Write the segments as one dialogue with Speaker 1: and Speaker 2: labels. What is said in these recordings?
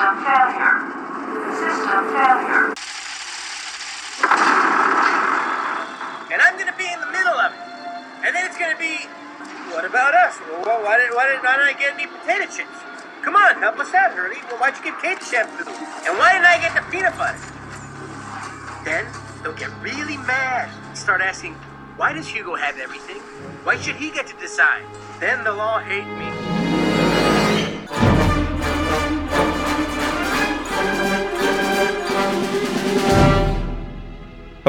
Speaker 1: System failure. System failure.
Speaker 2: and I'm gonna be in the middle of it. And then it's gonna be, what about us? Well, why did why did I get any potato chips? Come on, help us out, Hurley. Well, why'd you Kate the shampoo? And why didn't I get the peanut butter? Then they'll get really mad. and Start asking, why does Hugo have everything? Why should he get to decide? Then they'll all hate me.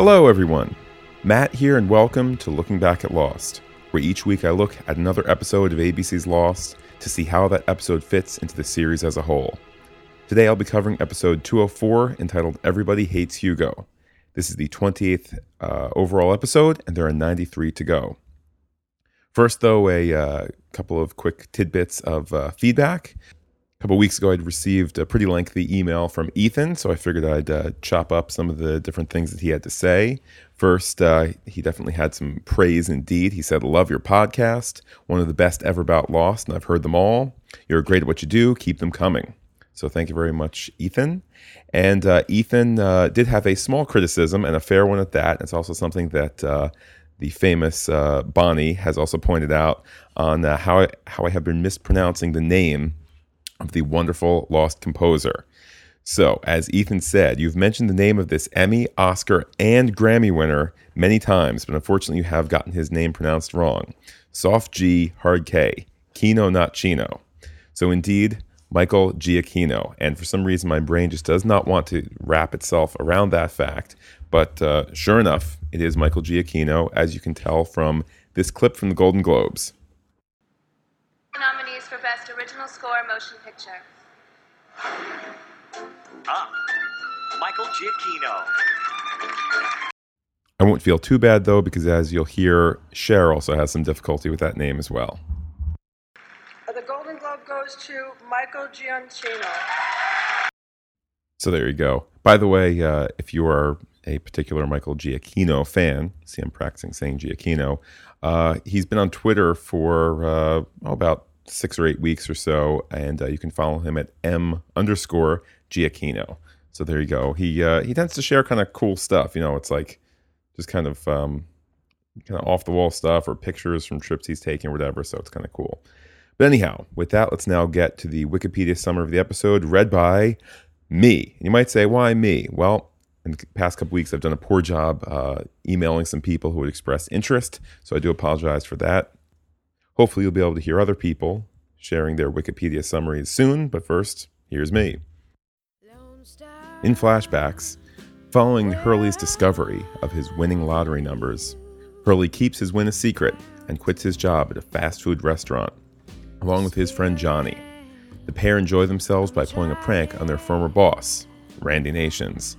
Speaker 3: Hello, everyone. Matt here, and welcome to Looking Back at Lost, where each week I look at another episode of ABC's Lost to see how that episode fits into the series as a whole. Today I'll be covering episode 204 entitled Everybody Hates Hugo. This is the 28th uh, overall episode, and there are 93 to go. First, though, a uh, couple of quick tidbits of uh, feedback. Couple weeks ago, I'd received a pretty lengthy email from Ethan, so I figured I'd uh, chop up some of the different things that he had to say. First, uh, he definitely had some praise indeed. He said, Love your podcast, one of the best ever about Lost, and I've heard them all. You're great at what you do, keep them coming. So thank you very much, Ethan. And uh, Ethan uh, did have a small criticism and a fair one at that. It's also something that uh, the famous uh, Bonnie has also pointed out on how I, how I have been mispronouncing the name of the wonderful lost composer. So, as Ethan said, you've mentioned the name of this Emmy, Oscar, and Grammy winner many times, but unfortunately you have gotten his name pronounced wrong. Soft G, hard K. Kino, not Chino. So, indeed, Michael Giacchino. And for some reason, my brain just does not want to wrap itself around that fact. But uh, sure enough, it is Michael Giacchino, as you can tell from this clip from the Golden Globes.
Speaker 4: nominees for Best Original Score Motion Picture.
Speaker 5: Ah, Michael Giacchino.
Speaker 3: I won't feel too bad though, because as you'll hear, Cher also has some difficulty with that name as well.
Speaker 6: The Golden Globe goes to Michael Giacchino.
Speaker 3: So there you go. By the way, uh, if you are a particular Michael Giacchino fan, see, I'm practicing saying Giacchino. Uh, he's been on Twitter for uh, oh, about six or eight weeks or so, and uh, you can follow him at m underscore Giacchino. So there you go. He uh, he tends to share kind of cool stuff. You know, it's like just kind of um, kind of off the wall stuff or pictures from trips he's taken or whatever. So it's kind of cool. But anyhow, with that, let's now get to the Wikipedia summary of the episode, read by me. And you might say, why me? Well, in the past couple weeks, I've done a poor job uh, emailing some people who would express interest, so I do apologize for that. Hopefully, you'll be able to hear other people sharing their Wikipedia summaries soon, but first, here's me. In flashbacks, following Hurley's discovery of his winning lottery numbers, Hurley keeps his win a secret and quits his job at a fast food restaurant, along with his friend Johnny. The pair enjoy themselves by pulling a prank on their former boss, Randy Nations.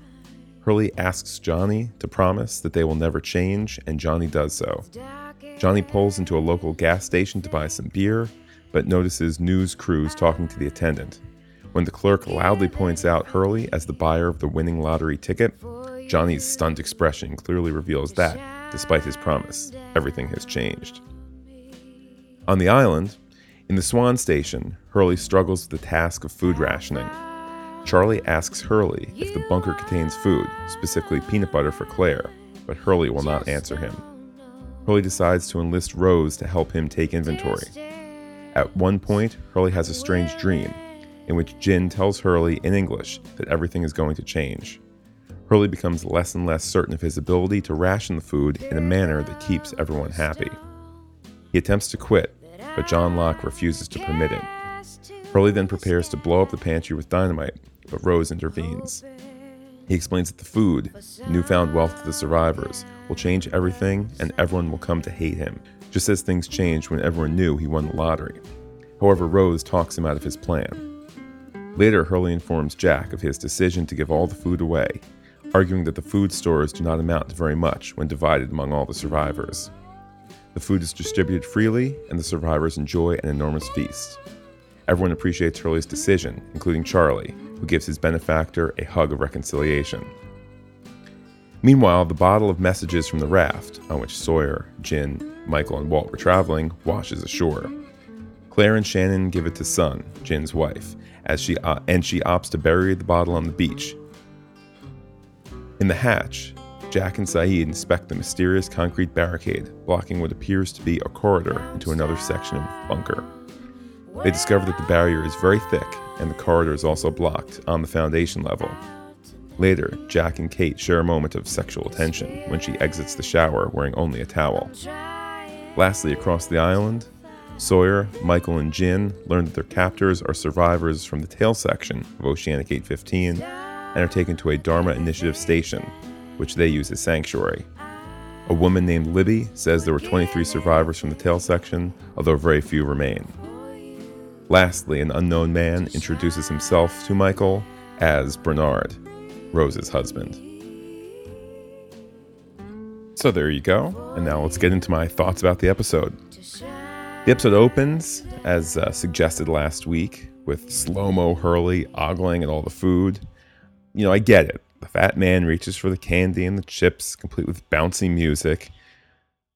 Speaker 3: Hurley asks Johnny to promise that they will never change, and Johnny does so. Johnny pulls into a local gas station to buy some beer, but notices news crews talking to the attendant. When the clerk loudly points out Hurley as the buyer of the winning lottery ticket, Johnny's stunned expression clearly reveals that, despite his promise, everything has changed. On the island, in the Swan Station, Hurley struggles with the task of food rationing. Charlie asks Hurley if the bunker contains food, specifically peanut butter for Claire, but Hurley will not answer him. Hurley decides to enlist Rose to help him take inventory. At one point, Hurley has a strange dream, in which Jin tells Hurley in English that everything is going to change. Hurley becomes less and less certain of his ability to ration the food in a manner that keeps everyone happy. He attempts to quit, but John Locke refuses to permit it. Hurley then prepares to blow up the pantry with dynamite, but Rose intervenes. He explains that the food, newfound wealth to the survivors, will change everything and everyone will come to hate him, just as things changed when everyone knew he won the lottery. However, Rose talks him out of his plan. Later, Hurley informs Jack of his decision to give all the food away, arguing that the food stores do not amount to very much when divided among all the survivors. The food is distributed freely, and the survivors enjoy an enormous feast. Everyone appreciates Hurley's decision, including Charlie, who gives his benefactor a hug of reconciliation. Meanwhile, the bottle of messages from the raft, on which Sawyer, Jin, Michael, and Walt were traveling, washes ashore. Claire and Shannon give it to Sun, Jin's wife, as she uh, and she opts to bury the bottle on the beach. In the hatch, Jack and Sayid inspect the mysterious concrete barricade blocking what appears to be a corridor into another section of bunker. They discover that the barrier is very thick and the corridor is also blocked on the foundation level. Later, Jack and Kate share a moment of sexual tension when she exits the shower wearing only a towel. Lastly, across the island, Sawyer, Michael, and Jin learn that their captors are survivors from the tail section of Oceanic 815 and are taken to a Dharma Initiative station, which they use as sanctuary. A woman named Libby says there were 23 survivors from the tail section, although very few remain. Lastly, an unknown man introduces himself to Michael as Bernard, Rose's husband. So there you go. And now let's get into my thoughts about the episode. The episode opens, as uh, suggested last week, with slow mo Hurley ogling at all the food. You know, I get it. The fat man reaches for the candy and the chips, complete with bouncy music.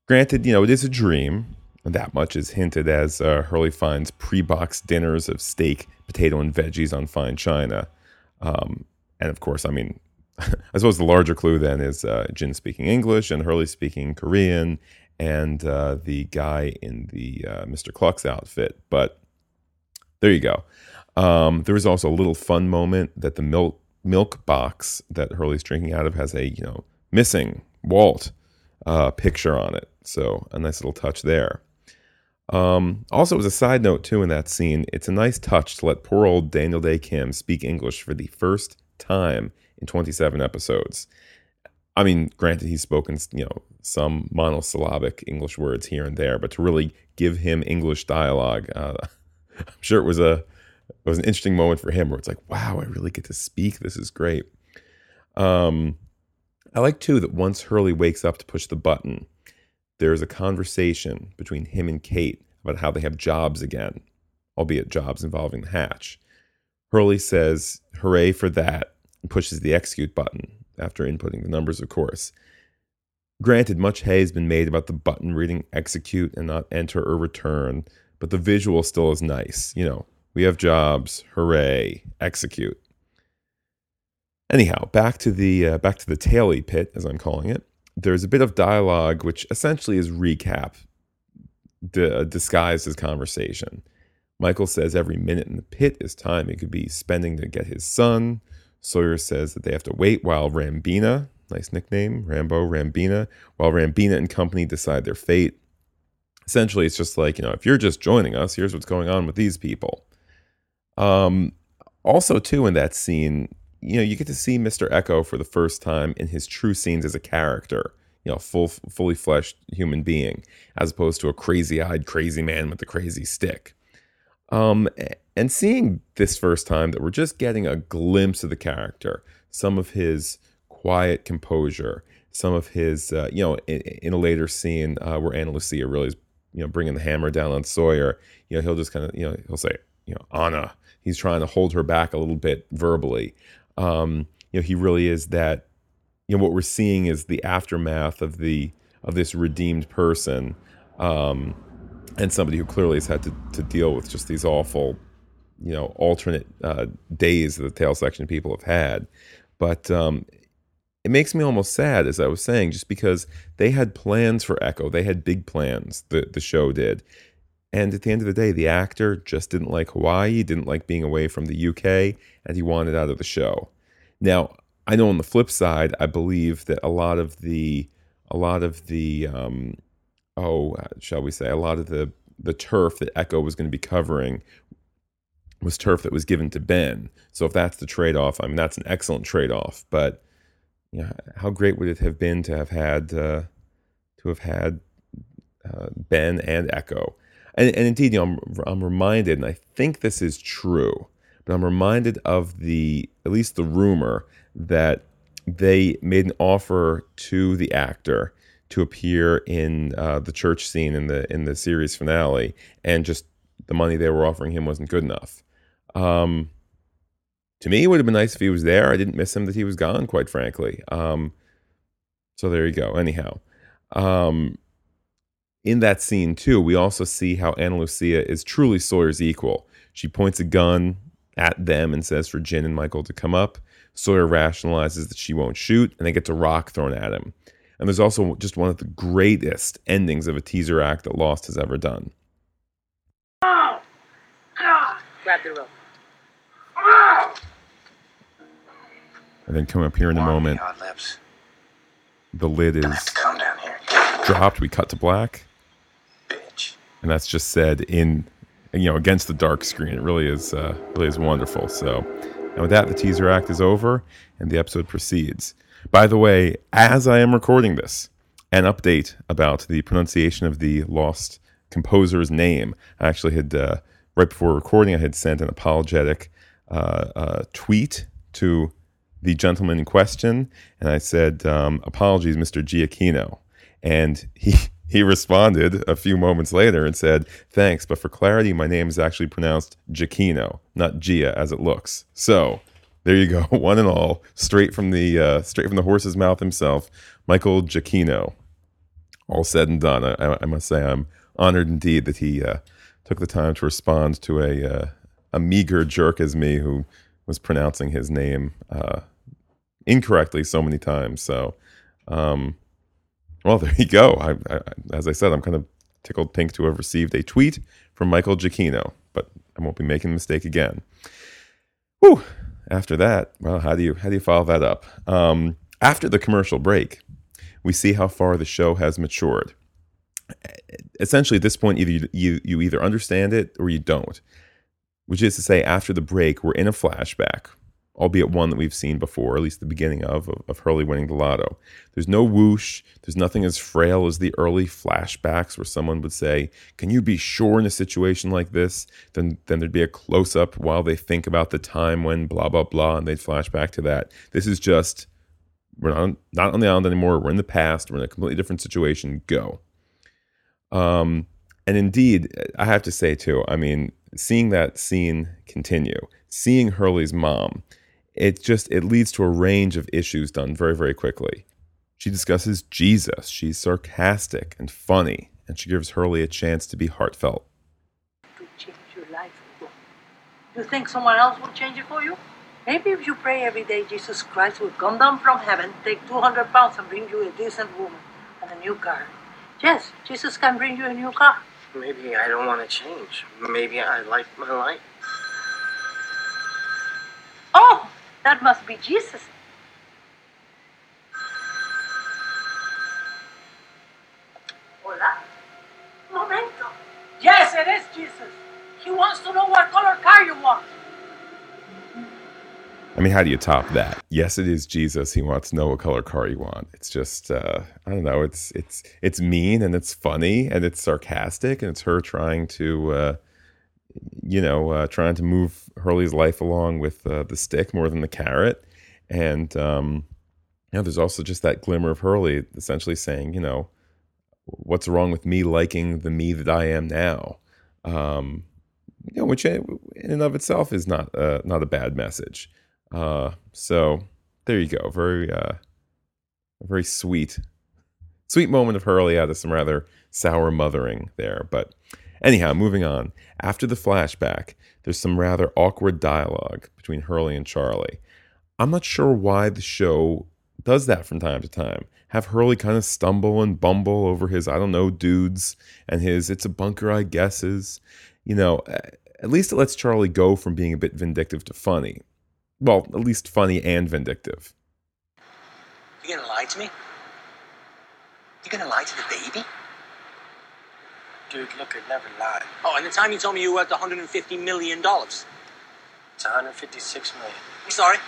Speaker 3: Granted, you know, it is a dream, that much is hinted as uh, Hurley finds pre boxed dinners of steak, potato, and veggies on fine china. Um, and of course, I mean, I suppose the larger clue then is uh, Jin speaking English and Hurley speaking Korean, and uh, the guy in the uh, Mr. Cluck's outfit. But there you go. Um, there is also a little fun moment that the milk milk box that Hurley's drinking out of has a you know missing Walt uh, picture on it. So a nice little touch there. Um, also, as a side note too, in that scene, it's a nice touch to let poor old Daniel Dae Kim speak English for the first time in 27 episodes. I mean, granted, he's spoken, you know, some monosyllabic English words here and there, but to really give him English dialogue, uh, I'm sure it was a it was an interesting moment for him where it's like, wow, I really get to speak. This is great. Um, I like too that once Hurley wakes up to push the button, there's a conversation between him and Kate about how they have jobs again, albeit jobs involving the hatch. Hurley says, "Hooray for that!" and pushes the execute button after inputting the numbers, of course. Granted, much hay has been made about the button reading execute and not enter or return, but the visual still is nice. You know, we have jobs, hooray, execute. Anyhow, back to the uh, back to the taily pit, as I'm calling it. There's a bit of dialogue which essentially is recap, d- disguised as conversation. Michael says every minute in the pit is time he could be spending to get his son. Sawyer says that they have to wait while Rambina, nice nickname, Rambo, Rambina, while Rambina and company decide their fate. Essentially, it's just like, you know, if you're just joining us, here's what's going on with these people. Um, also, too, in that scene, you know, you get to see Mr. Eko for the first time in his true scenes as a character, you know, full, fully fleshed human being, as opposed to a crazy eyed, crazy man with the crazy stick. Um, and seeing this first time that we're just getting a glimpse of the character, some of his quiet composure, some of his, uh, you know, in, in, a later scene uh, where Ana Lucia really is, you know, bringing the hammer down on Sawyer, you know, he'll just kind of, you know, he'll say, you know, Anna, he's trying to hold her back a little bit verbally. Um, you know, he really is that, you know, what we're seeing is the aftermath of the, of this redeemed person. Um, and somebody who clearly has had to, to deal with just these awful, you know, alternate uh, days that the tail section people have had. But um, it makes me almost sad, as I was saying, just because they had plans for Eko. They had big plans, the, the show did. And at the end of the day, the actor just didn't like Hawaii, didn't like being away from the UK, and he wanted out of the show. Now, I know on the flip side, I believe that a lot of the a lot of the um, oh, shall we say, a lot of the the turf that Eko was going to be covering was turf that was given to Ben. So if that's the trade off, I mean that's an excellent trade off. But you know, how great would it have been to have had uh, to have had uh, Ben and Eko? And, and indeed, you know, I'm, I'm reminded, and I think this is true, but I'm reminded of the at least the rumor that they made an offer to the actor to appear in uh, the church scene in the in the series finale, and just the money they were offering him wasn't good enough. Um, to me, it would have been nice if he was there. I didn't miss him that he was gone, quite frankly. Um, so there you go. Anyhow, um, in that scene too, we also see how Ana Lucia is truly Sawyer's equal. She points a gun at them and says for Jin and Michael to come up. Sawyer rationalizes that she won't shoot, and they get a rock thrown at him. And there's also just one of the greatest endings of a teaser act that Lost has ever done.
Speaker 6: Grab the rope.
Speaker 3: And then come up here in a moment, the lid is
Speaker 7: Calm down here.
Speaker 3: dropped. We cut to black,
Speaker 7: Bitch.
Speaker 3: And that's just said in, you know, against the dark screen. It really is, uh, really is wonderful. So, and with that, the teaser act is over, and the episode proceeds. By the way, as I am recording this, an update about the pronunciation of the lost composer's name. I actually had uh, right before recording, I had sent an apologetic uh, uh, tweet to the gentleman in question, and I said, um, "Apologies, Mr. Giacchino," and he he responded a few moments later and said, "Thanks, but for clarity, my name is actually pronounced Giacchino, not Gia as it looks." So there you go, one and all, straight from the uh, straight from the horse's mouth himself, Michael Giacchino. All said and done, I, I must say I'm honored indeed that he uh, took the time to respond to a uh, a meager jerk as me who was pronouncing his name uh, incorrectly so many times. So, um, well, there you go. I, I, as I said, I'm kind of tickled pink to have received a tweet from Michael Giacchino, but I won't be making the mistake again. Whew. After that, well, how do you how do you follow that up? Um, after the commercial break, we see how far the show has matured. Essentially, at this point, either you, you you either understand it or you don't. Which is to say, after the break, we're in a flashback, albeit one that we've seen before, at least the beginning of, of, of Hurley winning the lotto. There's no whoosh. There's nothing as frail as the early flashbacks where someone would say, Can you be sure in a situation like this? Then, then there'd be a close up while they think about the time when blah, blah, blah, and they'd flash back to that. This is just, we're not, not on the island anymore. We're in the past. We're in a completely different situation. Go. Um, and indeed, I have to say too, I mean, seeing that scene continue, seeing Hurley's mom, it just it leads to a range of issues done very, very quickly. She discusses Jesus. She's sarcastic and funny, and she gives Hurley a chance to be heartfelt.
Speaker 8: to change your life. You think someone else will change it for you? Maybe if you pray every day, Jesus Christ will come down from heaven, take 200 pounds, and bring you a decent woman and a new car. Yes, Jesus can bring you a new car.
Speaker 7: Maybe I don't want to change. Maybe I like my life.
Speaker 8: Oh, that must be Jesus. Hola. Momento. Yes, it is Jesus. He wants to know what color car you want.
Speaker 3: I mean, how do you top that? Yes, it is Jesus. He wants to know what color car you want. It's just, uh, I don't know. It's it's it's mean and it's funny and it's sarcastic and it's her trying to, uh, you know, uh, trying to move Hurley's life along with uh, the stick more than the carrot. And um, you know, there's also just that glimmer of Hurley essentially saying, you know, what's wrong with me liking the me that I am now? Um, you know, which in and of itself is not uh, not a bad message. Uh, so there you go. Very, uh, very sweet, sweet moment of Hurley out of some rather sour mothering there. But anyhow, moving on. After the flashback, there's some rather awkward dialogue between Hurley and Charlie. I'm not sure why the show does that from time to time. Have Hurley kind of stumble and bumble over his, I don't know, dudes and his, it's a bunker, I guesses. You know, at least it lets Charlie go from being a bit vindictive to funny. Well, at least funny and vindictive.
Speaker 5: You gonna lie to me? You gonna lie to the baby?
Speaker 7: Dude, look, I'd never lie.
Speaker 5: Oh, and the time you told me you were worth 150 million dollars.
Speaker 7: It's 156 million.
Speaker 5: I'm sorry.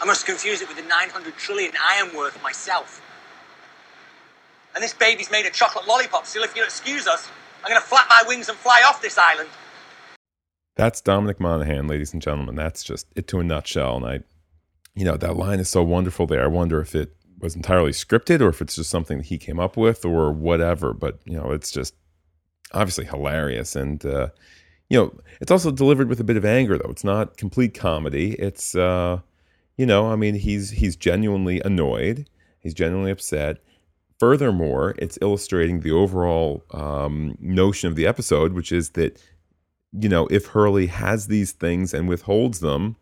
Speaker 5: I must confuse it with the 900 trillion I am worth myself. And this baby's made of chocolate lollipops, so if you'll excuse us, I'm gonna flap my wings and fly off this island.
Speaker 3: That's Dominic Monaghan, ladies and gentlemen. That's just it to a nutshell. And I, you know, that line is so wonderful there. I wonder if it was entirely scripted or if it's just something that he came up with or whatever. But, you know, it's just obviously hilarious. And, uh, you know, it's also delivered with a bit of anger, though. It's not complete comedy. It's, uh, you know, I mean, he's he's genuinely annoyed. He's genuinely upset. Furthermore, it's illustrating the overall um, notion of the episode, which is that you know, if Hurley has these things and withholds them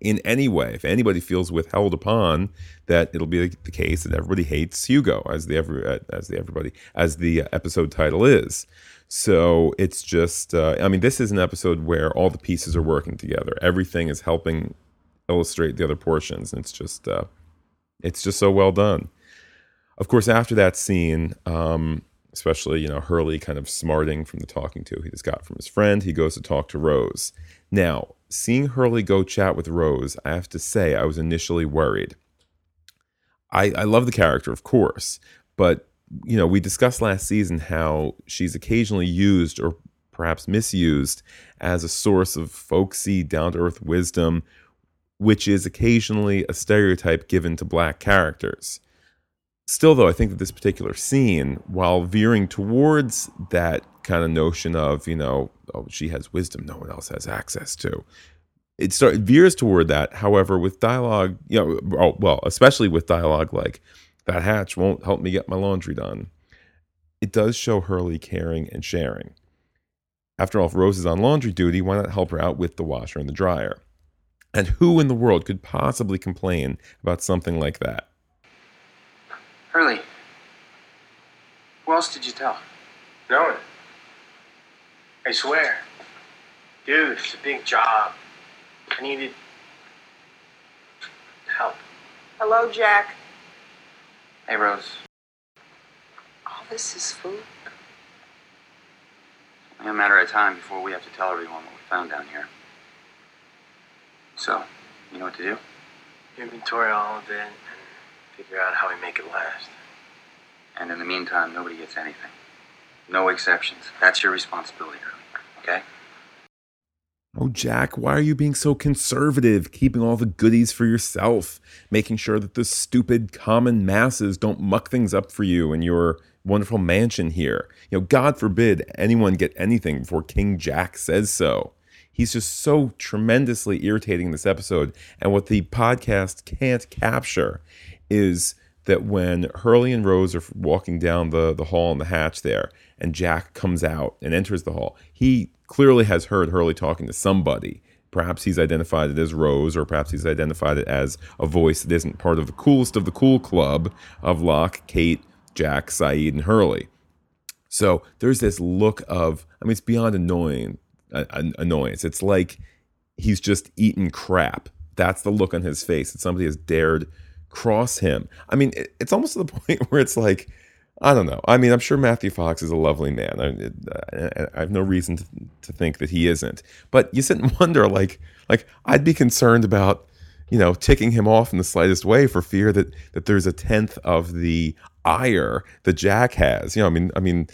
Speaker 3: in any way, if anybody feels withheld upon, that it'll be the case that everybody hates Hugo, as the every as the everybody as the episode title is. So it's just, uh, I mean, this is an episode where all the pieces are working together. Everything is helping illustrate the other portions, and it's just, uh, it's just so well done. Of course, after that scene, um, especially you know Hurley kind of smarting from the talking to he just got from his friend, he goes to talk to Rose. Now, seeing Hurley go chat with Rose, I have to say I was initially worried. I, I love the character, of course, but you know, we discussed last season how she's occasionally used or perhaps misused as a source of folksy, down to earth wisdom, which is occasionally a stereotype given to black characters. Still, though, I think that this particular scene, while veering towards that kind of notion of, you know, oh, she has wisdom no one else has access to, it start it veers toward that. However, with dialogue, you know, oh, well, especially with dialogue like that hatch won't help me get my laundry done. It does show Hurley caring and sharing. After all, if Rose is on laundry duty, why not help her out with the washer and the dryer? And who in the world could possibly complain about something like that?
Speaker 7: Hurley. Who else did you tell?
Speaker 9: No one. I swear. Dude, it's a big job. I needed help.
Speaker 6: Hello, Jack.
Speaker 7: Hey, Rose.
Speaker 6: All this is food.
Speaker 7: Only a matter of time before we have to tell everyone what we found down here. So, you know what to do?
Speaker 9: Inventory all of it and figure out how we make it last.
Speaker 7: And in the meantime, nobody gets anything. No exceptions. That's your responsibility, Hurley. Okay?
Speaker 3: Oh, Jack, why are you being so conservative, keeping all the goodies for yourself, making sure that the stupid common masses don't muck things up for you in your wonderful mansion here? You know, God forbid anyone get anything before King Jack says so. He's just so tremendously irritating in this episode. And what the podcast can't capture is that when Hurley and Rose are walking down the, the hall in the hatch there, and Jack comes out and enters the hall, he clearly has heard Hurley talking to somebody. Perhaps he's identified it as Rose, or perhaps he's identified it as a voice that isn't part of the coolest of the cool club of Locke, Kate, Jack, Sayid, and Hurley. So there's this look of, I mean, it's beyond annoying, annoyance. It's like he's just eaten crap. That's the look on his face that somebody has dared cross him. I mean, it, it's almost to the point where it's like, I don't know. I mean, I'm sure Matthew Fox is a lovely man. I, I, I have no reason to, to, think that he isn't. But you sit and wonder, like, like I'd be concerned about, you know, ticking him off in the slightest way for fear that that there's a tenth of the ire that Jack has. You know, I mean, I mean,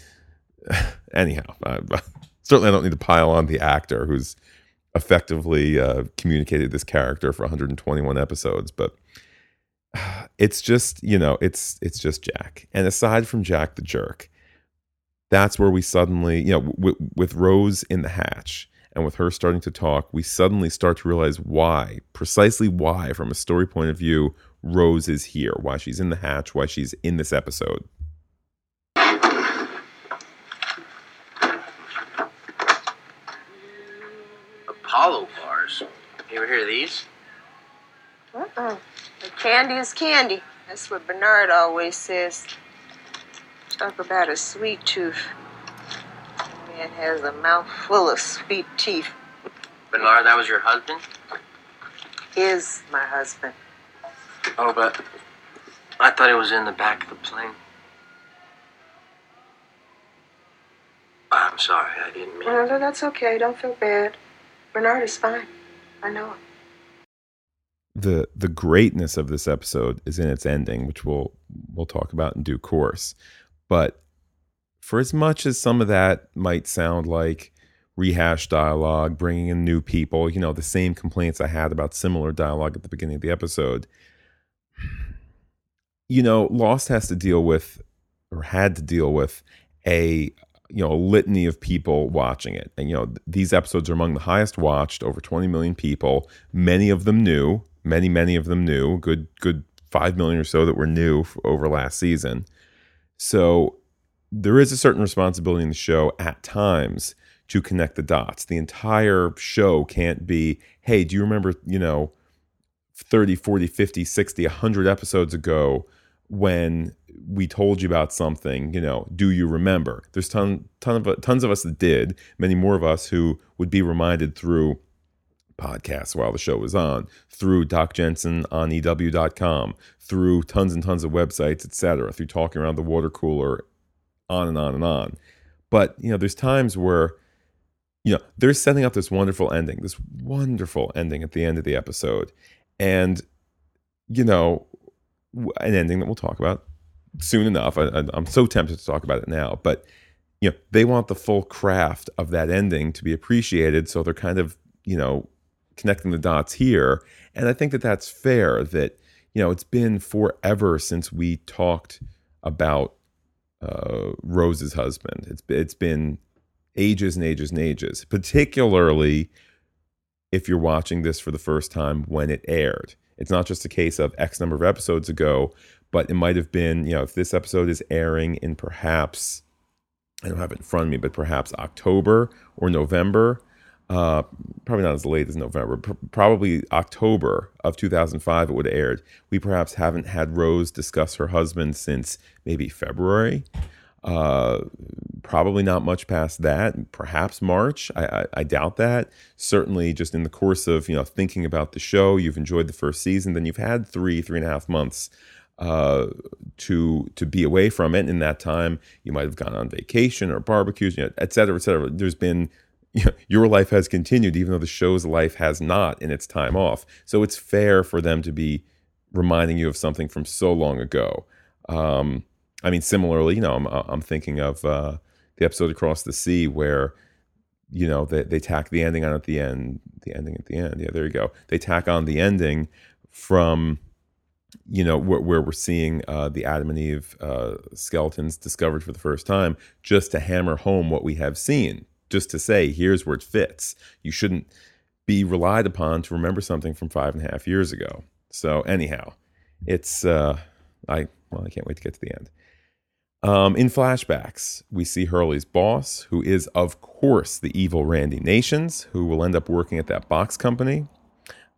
Speaker 3: anyhow, uh, certainly I don't need to pile on the actor who's effectively uh, communicated this character for 121 episodes, but it's just you know it's it's just jack. And aside from jack the jerk that's where we suddenly you know w- with rose in the hatch and with her starting to talk we suddenly start to realize why precisely why from a story point of view rose is here why she's in the hatch why she's in this episode
Speaker 7: apollo bars you ever hear of these
Speaker 10: Mm. The candy is candy. That's what Bernard always says. Talk about a sweet tooth. Man has a mouth full of sweet teeth.
Speaker 7: Bernard, that was your husband?
Speaker 10: Is my husband.
Speaker 7: Oh, but I thought it was in the back of the plane. I'm sorry, I didn't mean.
Speaker 10: No, no, that's okay. Don't feel bad. Bernard is fine. I know him
Speaker 3: the the greatness of this episode is in its ending, which we'll we'll talk about in due course. But for as much as some of that might sound like rehashed dialogue, bringing in new people, you know, the same complaints I had about similar dialogue at the beginning of the episode. You know, Lost has to deal with or had to deal with a you know a litany of people watching it and you know these episodes are among the highest watched over 20 million people many of them new Many, many of them new. Good, good five million or so that were new over last season. So there is a certain responsibility in the show at times to connect the dots. The entire show can't be, hey, do you remember, you know, 30, 40, 50, 60, 100 episodes ago when we told you about something, you know, do you remember? There's ton, ton of tons of us that did, many more of us who would be reminded through podcasts while the show was on, through Doc Jensen on EW.com, through tons and tons of websites, etc., through talking around the water cooler, on and on and on. But you know, there's times where you know they're setting up this wonderful ending, this wonderful ending at the end of the episode, and you know, an ending that we'll talk about soon enough. I, I'm so tempted to talk about it now, but you know, they want the full craft of that ending to be appreciated, so they're kind of you know connecting the dots here. And I think that that's fair that, you know, it's been forever since we talked about uh, Rose's husband. It's, it's been ages and ages and ages, particularly if you're watching this for the first time when it aired. It's not just a case of X number of episodes ago, but it might have been, you know, if this episode is airing in perhaps, I don't have it in front of me, but perhaps October or November, uh, probably not as late as November, pr- probably October of 2005, it would have aired. We perhaps haven't had Rose discuss her husband since maybe February. Uh, probably not much past that. Perhaps March. I, I, I, doubt that. Certainly, just in the course of you know thinking about the show, you've enjoyed the first season, then you've had three, three and a half months uh, to to be away from it. In that time, you might have gone on vacation or barbecues, you know, et cetera, et cetera. There's been your life has continued, even though the show's life has not in its time off. So it's fair for them to be reminding you of something from so long ago. Um, I mean, similarly, you know, I'm, I'm thinking of uh, the episode Across the Sea where, you know, they, they tack the ending on at the end, the ending at the end. Yeah, there you go. They tack on the ending from, you know, where, where we're seeing uh, the Adam and Eve uh, skeletons discovered for the first time, just to hammer home what we have seen just to say, here's where it fits. You shouldn't be relied upon to remember something from five and a half years ago. So anyhow, it's uh, I well, I can't wait to get to the end. Um, in flashbacks, we see Hurley's boss, who is of course the evil Randy Nations, who will end up working at that box company,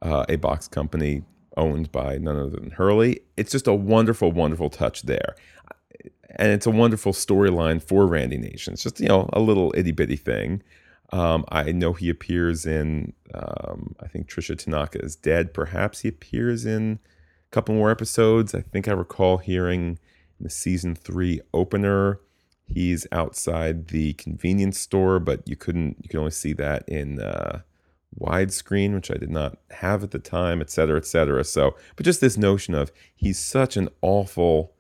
Speaker 3: uh, a box company owned by none other than Hurley. It's just a wonderful, wonderful touch there and it's a wonderful storyline for Randy Nation. It's just you know a little itty bitty thing. Um, I know he appears in. Um, I think Tricia Tanaka is dead. Perhaps he appears in a couple more episodes. I think I recall hearing in the season three opener. He's outside the convenience store, but you couldn't. You could only see that in uh, widescreen, which I did not have at the time, et cetera, et cetera. So, but just this notion of he's such an awful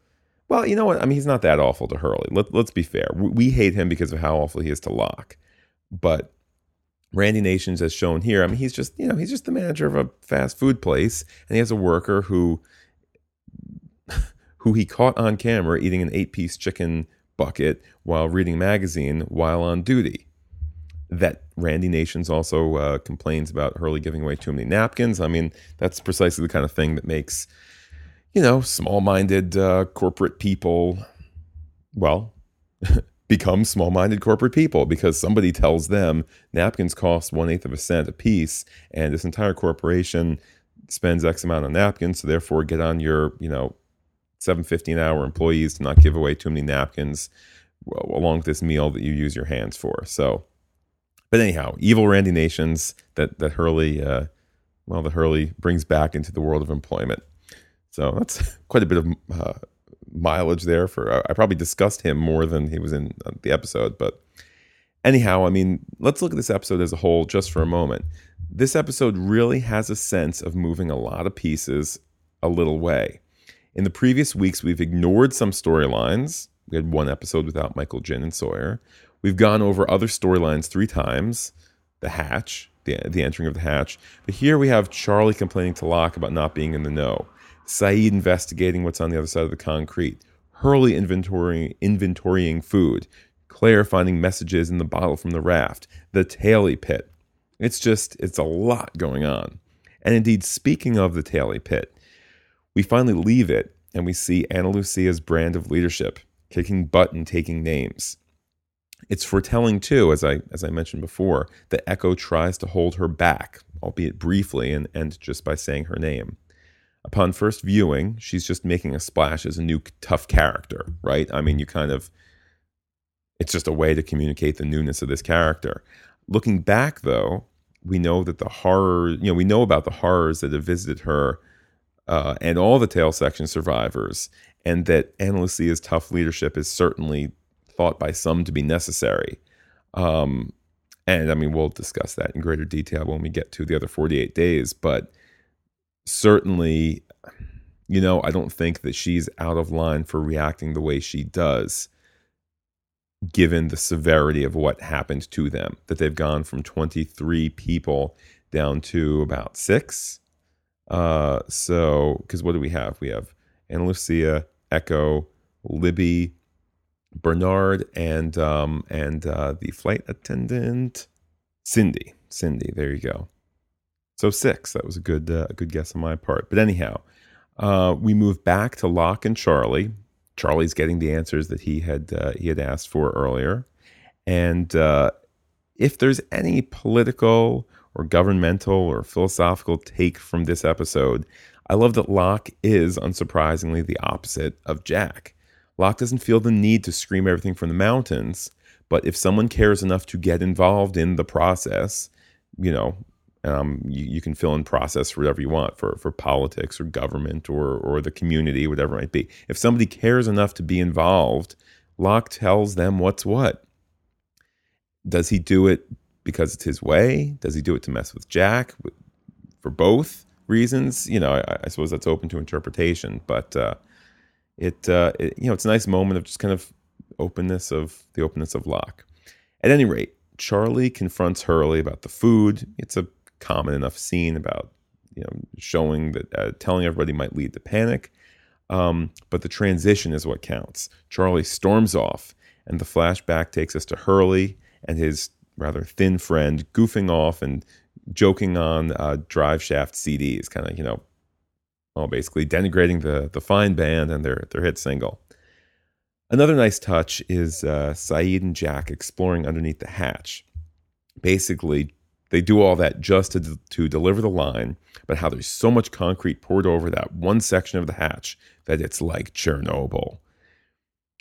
Speaker 3: well, you know what? I mean, he's not that awful to Hurley. Let, let's be fair. We hate him because of how awful he is to Locke. But Randy Nations, as shown here, I mean, he's just, you know, he's just the manager of a fast food place, and he has a worker who, who he caught on camera eating an eight-piece chicken bucket while reading a magazine while on duty. That Randy Nations also uh, complains about Hurley giving away too many napkins. I mean, that's precisely the kind of thing that makes you know, small minded uh, corporate people, well, become small minded corporate people because somebody tells them napkins cost one eighth of a cent a piece and this entire corporation spends X amount on napkins. So therefore, get on your, you know, 750 an hour employees to not give away too many napkins along with this meal that you use your hands for. So, but anyhow, evil Randy Nations that, that Hurley, uh, well, that Hurley brings back into the world of employment. So that's quite a bit of uh, mileage there for. Uh, I probably discussed him more than he was in uh, the episode, but anyhow, I mean, let's look at this episode as a whole just for a moment. This episode really has a sense of moving a lot of pieces a little way. In the previous weeks, we've ignored some storylines. We had one episode without Michael, Jin, and Sawyer. We've gone over other storylines three times the hatch, the, the entering of the hatch. But here we have Charlie complaining to Locke about not being in the know. Sayid investigating what's on the other side of the concrete, Hurley inventorying, inventorying food, Claire finding messages in the bottle from the raft, the Taily pit. It's just, it's a lot going on. And indeed, speaking of the Taily pit, we finally leave it and we see Ana Lucia's brand of leadership, kicking butt and taking names. It's foretelling too, as I as I mentioned before, that Eko tries to hold her back, albeit briefly, and, and just by saying her name. Upon first viewing, she's just making a splash as a new tough character, right? I mean, you kind of it's just a way to communicate the newness of this character. Looking back though, we know that the horror, you know, we know about the horrors that have visited her uh, and all the tail section survivors, and that Ana Lucia's tough leadership is certainly thought by some to be necessary. Um, and I mean, we'll discuss that in greater detail when we get to the other 48 days, but certainly, you know, I don't think that she's out of line for reacting the way she does, given the severity of what happened to them, that they've gone from 23 people down to about six. Uh, so, because what do we have? We have Ana Lucia, Eko, Libby, Bernard, and um, and uh, the flight attendant, Cindy. Cindy, there you go. So six. That was a good uh, good guess on my part. But anyhow, uh, we move back to Locke and Charlie. Charlie's getting the answers that he had uh, he had asked for earlier, and uh, if there's any political or governmental or philosophical take from this episode, I love that Locke is unsurprisingly the opposite of Jack. Locke doesn't feel the need to scream everything from the mountains, but if someone cares enough to get involved in the process, you know, um, you, you, can fill in process for whatever you want for, for politics or government or, or the community, whatever it might be. If somebody cares enough to be involved, Locke tells them what's what. Does he do it because it's his way? Does he do it to mess with Jack? For both reasons, you know, I, I suppose that's open to interpretation. But uh, it, uh, it, you know, it's a nice moment of just kind of openness of the openness of Locke. At any rate, Charlie confronts Hurley about the food. It's a common enough scene about you know showing that uh, telling everybody might lead to panic. Um, but the transition is what counts. Charlie storms off, and the flashback takes us to Hurley and his rather thin friend goofing off and joking on uh, drive shaft CDs, kind of you know, well, basically denigrating the the fine band and their their hit single. Another nice touch is uh, Sayid and Jack exploring underneath the hatch. Basically, they do all that just to, to deliver the line, but how there's so much concrete poured over that one section of the hatch that it's like Chernobyl.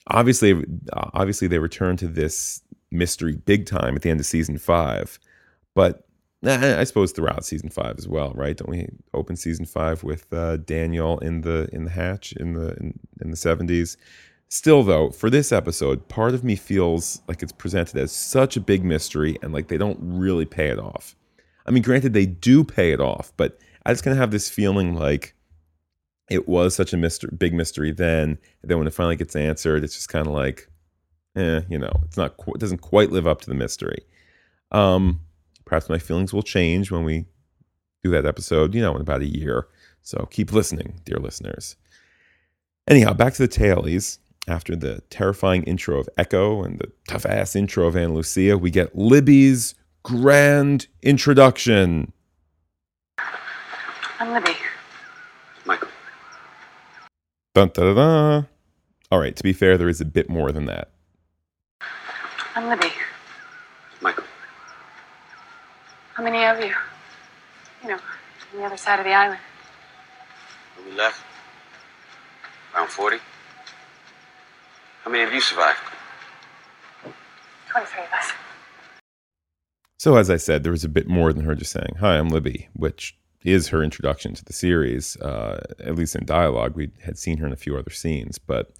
Speaker 3: Obviously, obviously they return to this mystery big time at the end of season five, but I suppose throughout season five as well, right? Don't we open season five with uh, Daniel in the in the hatch in the in, in the seventies? Still, though, for this episode, part of me feels like it's presented as such a big mystery and like they don't really pay it off. I mean, granted, they do pay it off, but I just kind of have this feeling like it was such a mystery, big mystery then. And then when it finally gets answered, it's just kind of like, eh, you know, it's not, it doesn't quite live up to the mystery. Um, perhaps my feelings will change when we do that episode, you know, in about a year. So keep listening, dear listeners. Anyhow, back to the tailies. After the terrifying intro of Eko and the tough ass intro of Ana Lucia, we get Libby's grand introduction.
Speaker 4: I'm Libby.
Speaker 7: Michael.
Speaker 3: Dun, da, da, da. All right, to be fair, there is a bit more than that.
Speaker 4: I'm Libby.
Speaker 7: Michael.
Speaker 4: How many of you? You know, on the other side of the island.
Speaker 7: When we left, around 40. How many of you survived?
Speaker 4: 23 of us.
Speaker 3: So, as I said, there was a bit more than her just saying, Hi, I'm Libby, which is her introduction to the series, uh, at least in dialogue. We had seen her in a few other scenes, but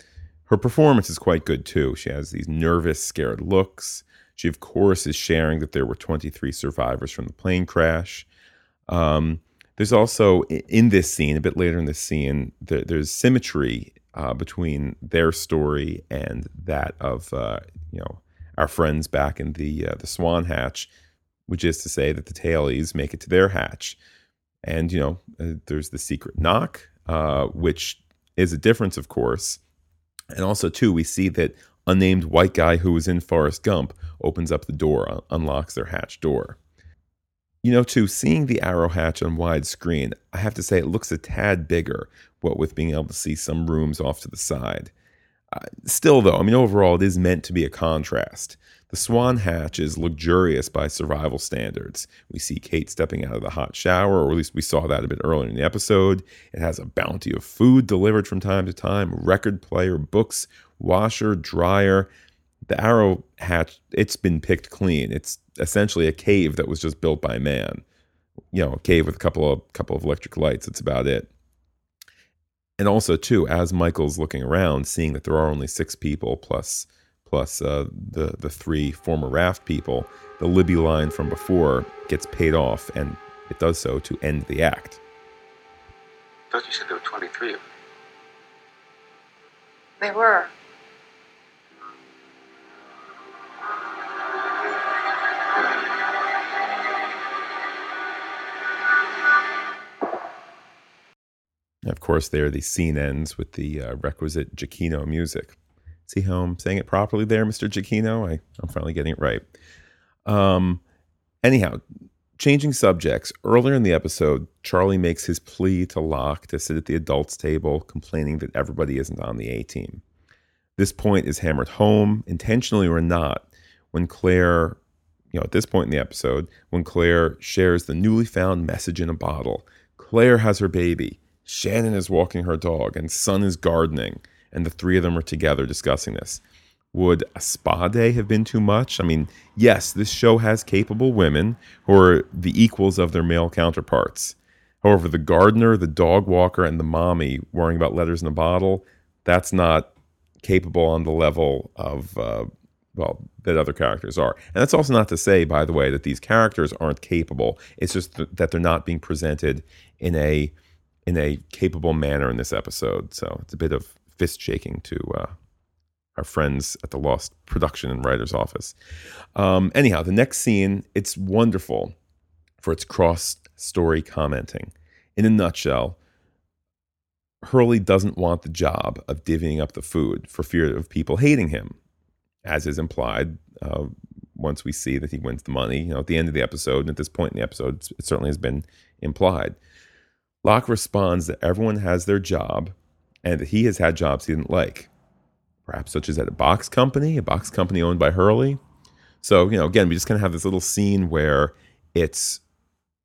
Speaker 3: her performance is quite good too. She has these nervous, scared looks. She, of course, is sharing that there were 23 survivors from the plane crash. Um, there's also in this scene, a bit later in this scene, there, there's symmetry uh, between their story and that of uh, you know our friends back in the uh, the Swan Hatch, which is to say that the tailies make it to their hatch, and you know uh, there's the secret knock, uh, which is a difference, of course, and also too we see that unnamed white guy who was in Forrest Gump opens up the door, unlocks their hatch door. You know, too, seeing the arrow hatch on widescreen, I have to say it looks a tad bigger, what with being able to see some rooms off to the side. Uh, still, though, I mean, overall, it is meant to be a contrast. The Swan Hatch is luxurious by survival standards. We see Kate stepping out of the hot shower, or at least we saw that a bit earlier in the episode. It has a bounty of food delivered from time to time, record player, books, washer, dryer. The Arrow Hatch, it's been picked clean. It's essentially a cave that was just built by man. You know, a cave with a couple of couple of electric lights. That's about it. And also, too, as Michael's looking around, seeing that there are only six people plus plus uh, the the three former raft people, the Libby line from before gets paid off, and it does so to end the act.
Speaker 7: I thought you said there were 23 of them.
Speaker 4: They were.
Speaker 3: Of course, there the scene ends with the uh, requisite Giacchino music. See how I'm saying it properly there, Mr. Giacchino? I, I'm finally getting it right. Um, anyhow, changing subjects. Earlier in the episode, Charlie makes his plea to Locke to sit at the adults' table, complaining that everybody isn't on the A team. This point is hammered home, intentionally or not, when Claire, you know, at this point in the episode, when Claire shares the newly found message in a bottle. Claire has her baby. Shannon is walking her dog, and Sun is gardening, and the three of them are together discussing this. Would a spa day have been too much? I mean, yes, this show has capable women who are the equals of their male counterparts. However, the gardener, the dog walker, and the mommy worrying about letters in a bottle, that's not capable on the level of, uh, well, that other characters are. And that's also not to say, by the way, that these characters aren't capable. It's just th- that they're not being presented in a in a capable manner in this episode. So it's a bit of fist shaking to uh, our friends at the Lost production and writer's office. Um, anyhow, the next scene, it's wonderful for its cross story commenting. In a nutshell, Hurley doesn't want the job of divvying up the food for fear of people hating him, as is implied uh, once we see that he wins the money. You know, at the end of the episode, and at this point in the episode, it certainly has been implied. Locke responds that everyone has their job and that he has had jobs he didn't like, perhaps such as at a box company, a box company owned by Hurley. So, you know, again, we just kind of have this little scene where it's,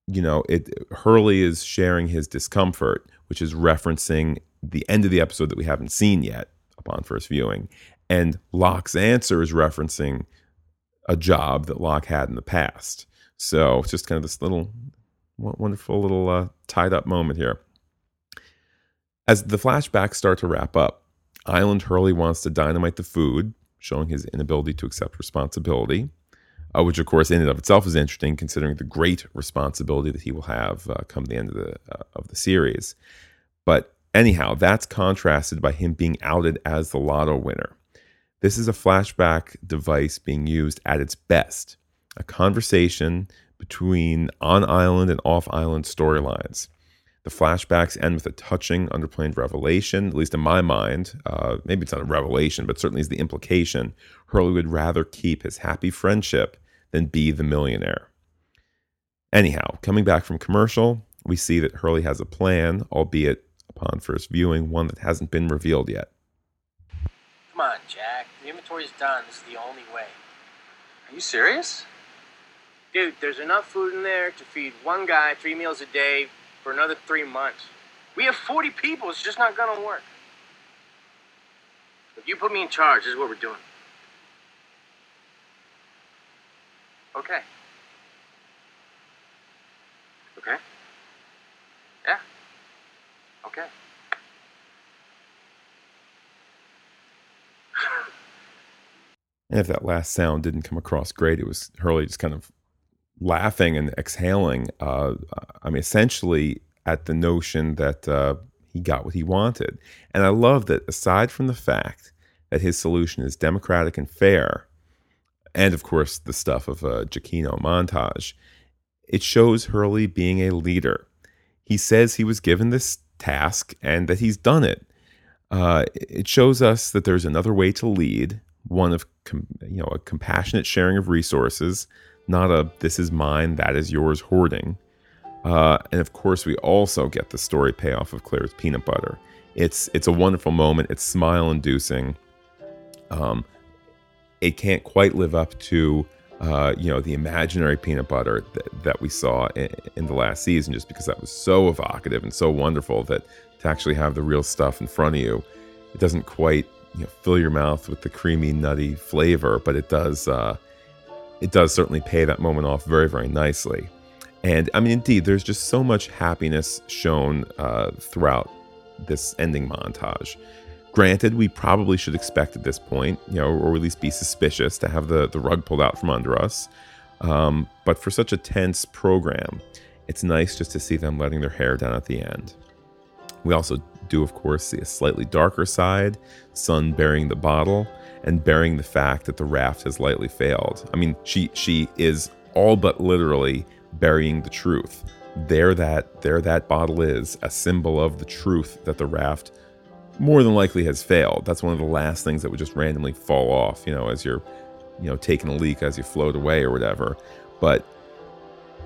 Speaker 3: you know, it Hurley is sharing his discomfort, which is referencing the end of the episode that we haven't seen yet upon first viewing. And Locke's answer is referencing a job that Locke had in the past. So it's just kind of this little wonderful little uh, tied up moment here. As the flashbacks start to wrap up, Island Hurley wants to dynamite the food, showing his inability to accept responsibility, uh, which, of course, in and of itself is interesting considering the great responsibility that he will have uh, come the end of the, uh, of the series. But anyhow, that's contrasted by him being outed as the lotto winner. This is a flashback device being used at its best a conversation between on island and off island storylines. The flashbacks end with a touching, underplayed revelation, at least in my mind. Uh, maybe it's not a revelation, but certainly is the implication. Hurley would rather keep his happy friendship than be the millionaire. Anyhow, coming back from commercial, we see that Hurley has a plan, albeit upon first viewing, one that hasn't been revealed yet.
Speaker 9: Come on, Jack. The inventory's done. This is the only way.
Speaker 7: Are you serious?
Speaker 9: Dude, there's enough food in there to feed one guy three meals a day for another three months. We have 40 people. It's just not going to work. If you put me in charge, this is what we're doing.
Speaker 7: Okay. Okay. Yeah. Okay.
Speaker 3: And if that last sound didn't come across great, it was Hurley just kind of laughing and exhaling. Uh, I mean, essentially at the notion that uh, he got what he wanted. And I love that aside from the fact that his solution is democratic and fair, and of course the stuff of a Giacchino montage, it shows Hurley being a leader. He says he was given this task and that he's done it. Uh, it shows us that there's another way to lead, one of com- you know a compassionate sharing of resources, not a this is mine, that is yours hoarding. Uh, and of course, we also get the story payoff of Claire's peanut butter. It's it's a wonderful moment. It's smile inducing. Um, it can't quite live up to uh, you know the imaginary peanut butter that, that we saw in, in, the last season, just because that was so evocative and so wonderful that to actually have the real stuff in front of you, it doesn't quite you know fill your mouth with the creamy nutty flavor, but it does uh, it does certainly pay that moment off very very nicely. And I mean, indeed, there's just so much happiness shown uh, throughout this ending montage. Granted, we probably should expect at this point, you know, or at least be suspicious to have the, the rug pulled out from under us. Um, but for such a tense program, it's nice just to see them letting their hair down at the end. We also do, of course, see a slightly darker side, Sun burying the bottle and bearing the fact that the raft has lightly failed. I mean, she she is all but literally burying the truth. There that there that bottle is, a symbol of the truth that the raft more than likely has failed. That's one of the last things that would just randomly fall off, you know, as you're, you know, taking a leak as you float away or whatever. But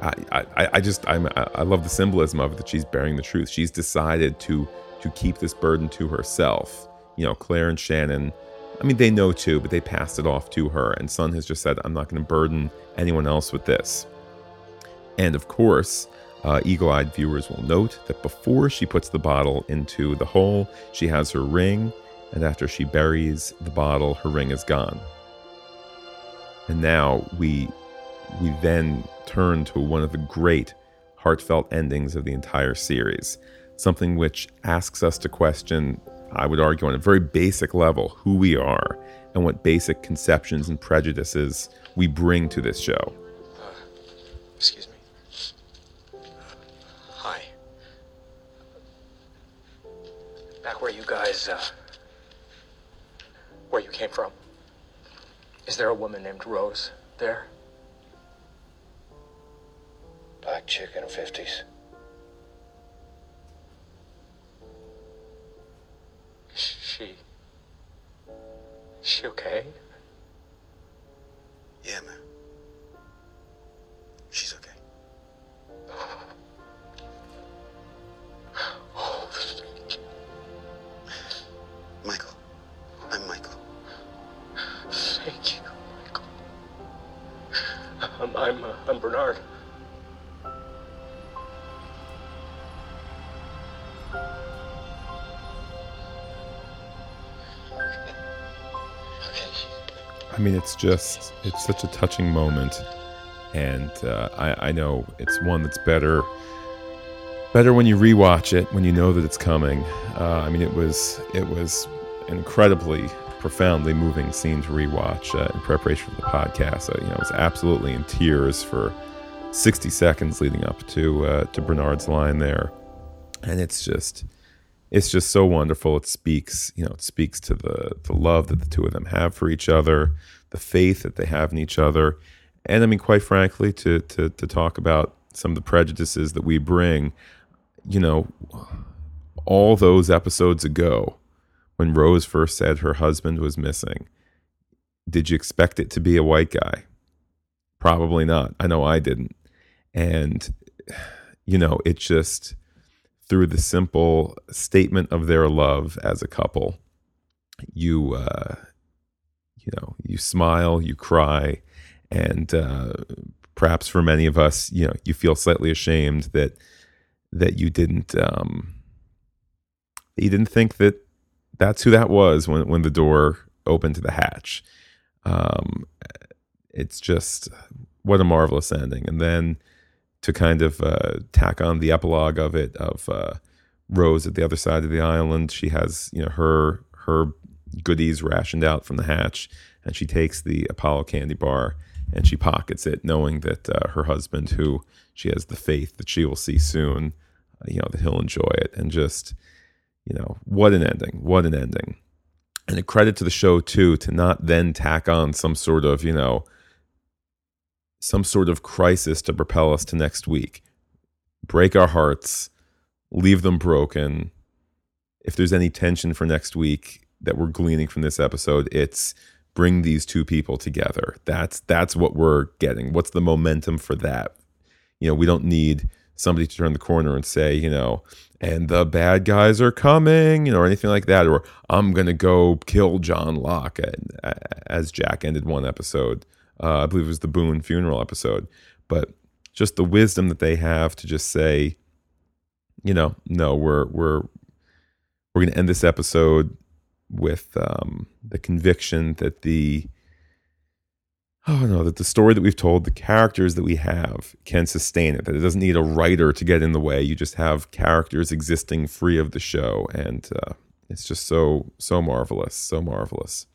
Speaker 3: I, I, I just, I'm, I love the symbolism of it that she's bearing the truth. She's decided to, to keep this burden to herself. You know, Claire and Shannon, I mean, they know too, but they passed it off to her. And Sun has just said, I'm not going to burden anyone else with this. And of course, uh, eagle eyed viewers will note that before she puts the bottle into the hole, she has her ring, and after she buries the bottle, her ring is gone. And now we, we then turn to one of the great heartfelt endings of the entire series, something which asks us to question, I would argue, on a very basic level, who we are and what basic conceptions and prejudices we bring to this show.
Speaker 11: Excuse me. Hi. Back where you guys, uh, where you came from. Is there a woman named Rose there?
Speaker 12: Black chick in her 50s.
Speaker 3: Just, it's such a touching moment. And uh, I, I know it's one that's better better when you rewatch it when you know that it's coming. Uh, I mean, it was it was incredibly profoundly moving scene to rewatch uh, in preparation for the podcast. Uh, you know, I was absolutely in tears for 60 seconds leading up to uh, to Bernard's line there, and it's just it's just so wonderful. It speaks, you know, it speaks to the the love that the two of them have for each other, the faith that they have in each other, and I mean, quite frankly, to to to talk about some of the prejudices that we bring you know, all those episodes ago, when Rose first said her husband was missing, did you expect it to be a white guy? Probably not. I know I didn't. And, you know, it just, through the simple statement of their love as a couple, you, uh, you know, you smile, you cry, and uh, perhaps for many of us, you know, you feel slightly ashamed that that you didn't um, you didn't think that that's who that was when when the door opened to the hatch. Um, it's just what a marvelous ending, and then to kind of uh, tack on the epilogue of it of uh, Rose at the other side of the island. She has you know her her goodies rationed out from the hatch, and she takes the Apollo candy bar and she pockets it, knowing that uh, her husband, who she has the faith that she will see soon, you know, that he'll enjoy it. And just, you know, what an ending. What an ending. And a credit to the show, too, to not then tack on some sort of, you know, some sort of crisis to propel us to next week. Break our hearts, leave them broken. If there's any tension for next week that we're gleaning from this episode, it's bring these two people together. That's that's what we're getting. What's the momentum for that? You know, we don't need somebody to turn the corner and say, you know, and the bad guys are coming, you know, or anything like that, or I'm gonna go kill John Locke, as Jack ended one episode. Uh, I believe it was the Boone funeral episode, but just the wisdom that they have to just say, you know, no, we're we're we're gonna end this episode with um, the conviction that the oh no that the story that we've told the characters that we have can sustain it that it doesn't need a writer to get in the way. You just have characters existing free of the show and uh, it's just so so marvelous so marvelous.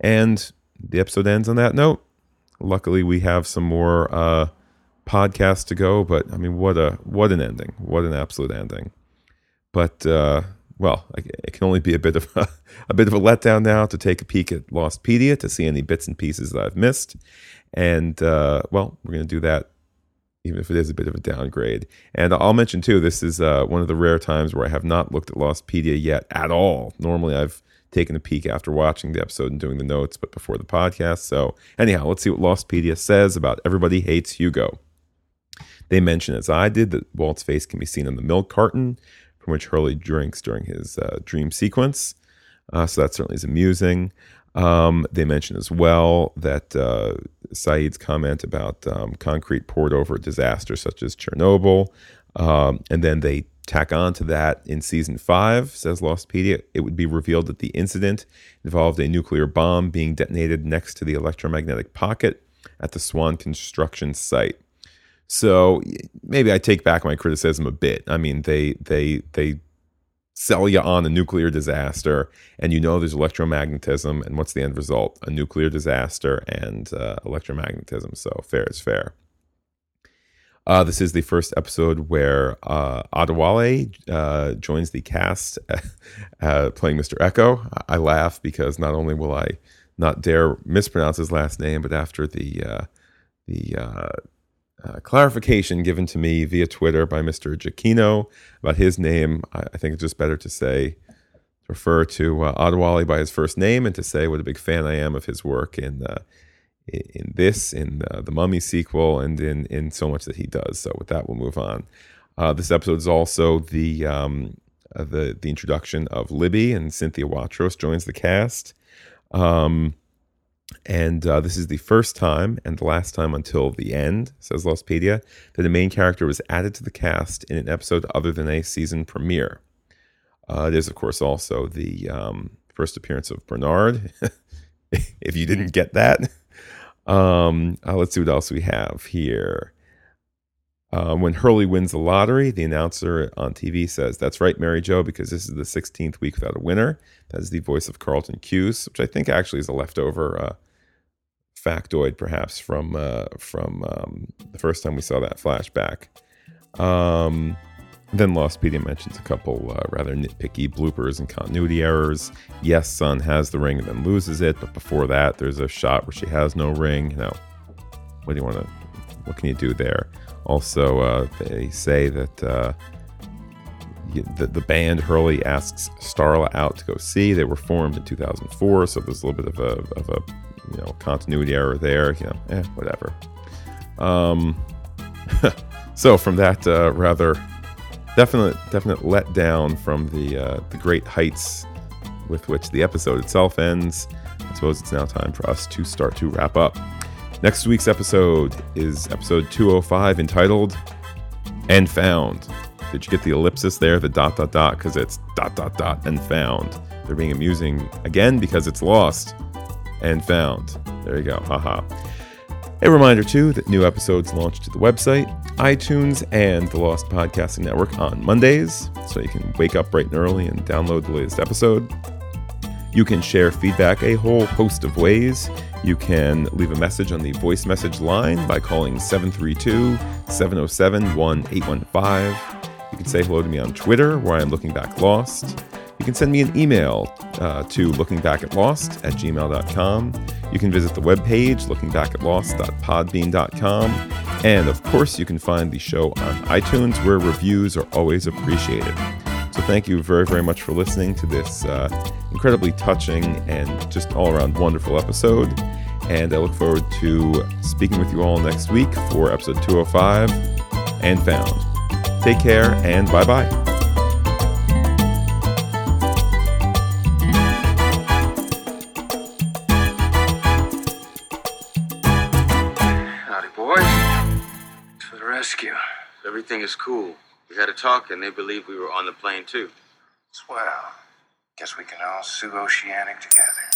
Speaker 3: And the episode ends on that note luckily we have some more uh, podcasts to go but i mean what a what an ending what an absolute ending but uh, well, it can only be a bit of a, a, bit of a letdown now to take a peek at Lostpedia to see any bits and pieces that I've missed. And uh, well, we're going to do that, even if it is a bit of a downgrade. And I'll mention too, this is uh, one of the rare times where I have not looked at Lostpedia yet at all. Normally, I've taken a peek after watching the episode and doing the notes, but before the podcast. So anyhow, let's see what Lostpedia says about Everybody Hates Hugo. They mention, as I did, that Walt's face can be seen on the milk carton from which Hurley drinks during his uh, dream sequence. Uh, so that certainly is amusing. Um, they mention as well that uh, Sayid's comment about um, concrete poured over a disaster such as Chernobyl, um, and then they tack on to that in season five, says Lostpedia, it would be revealed that the incident involved a nuclear bomb being detonated next to the electromagnetic pocket at the Swan construction site. So maybe I take back my criticism a bit. I mean, they they they sell you on a nuclear disaster, and you know there's electromagnetism, and what's the end result? A nuclear disaster and uh, electromagnetism. So fair is fair. Uh, this is the first episode where uh, Adewale uh, joins the cast uh, playing Mr. Eko. I laugh because not only will I not dare mispronounce his last name, but after the uh, the uh, uh, clarification given to me via Twitter by Mr. Giacchino about his name. I, I think it's just better to say, refer to uh, Adewale by his first name and to say what a big fan I am of his work in uh, in this, in uh, the Mummy sequel, and in in so much that he does. So with that, we'll move on. Uh, this episode is also the um, uh, the the introduction of Libby and Cynthia Watros joins the cast. Um, and uh, this is the first time and the last time until the end, says Lostpedia, that a main character was added to the cast in an episode other than a season premiere. Uh, is, of course, also the um, first appearance of Bernard. if you didn't get that, um, uh, let's see what else we have here. Uh, when Hurley wins the lottery, the announcer on TV says, That's right, Mary Jo, because this is the 16th week without a winner. That is the voice of Carlton Cuse, which I think actually is a leftover uh, factoid, perhaps, from uh, from um, the first time we saw that flashback. Um, then Lost Lostpedia mentions a couple uh, rather nitpicky bloopers and continuity errors. Yes, Sun has the ring and then loses it, but before that, there's a shot where she has no ring. Know, what do you want to? What can you do there? Also, uh, they say that uh, the, the band Hurley asks Starla out to go see. They were formed in 2004, so there's a little bit of a, of a you know continuity error there. You know, eh, whatever. Um, so from that uh, rather definite definite letdown from the uh, the great heights with which the episode itself ends, I suppose it's now time for us to start to wrap up. Next week's episode is episode 205 entitled And Found. Did you get the ellipsis there, the dot dot dot, because it's dot dot dot and found. They're being amusing again because it's lost and found. There you go. Haha. A reminder, too, that new episodes launch to the website, iTunes, and the Lost Podcasting Network on Mondays, so you can wake up bright and early and download the latest episode. You can share feedback a whole host of ways. You can leave a message on the voice message line by calling 732 707 1815. You can say hello to me on Twitter, where I am looking back lost. You can send me an email uh, to lookingbackatlost at gmail.com. You can visit the webpage, lookingbackatlost.podbean.com. And of course, you can find the show on iTunes, where reviews are always appreciated. So thank you very, very much for listening to this uh, incredibly touching and just all around wonderful episode. And I look forward to speaking with you all next week for episode 205 and Found. Take care and bye bye.
Speaker 7: Everything is cool. We had a talk, and they believe we were on the plane too.
Speaker 13: Swell. Guess we can all sue Oceanic together.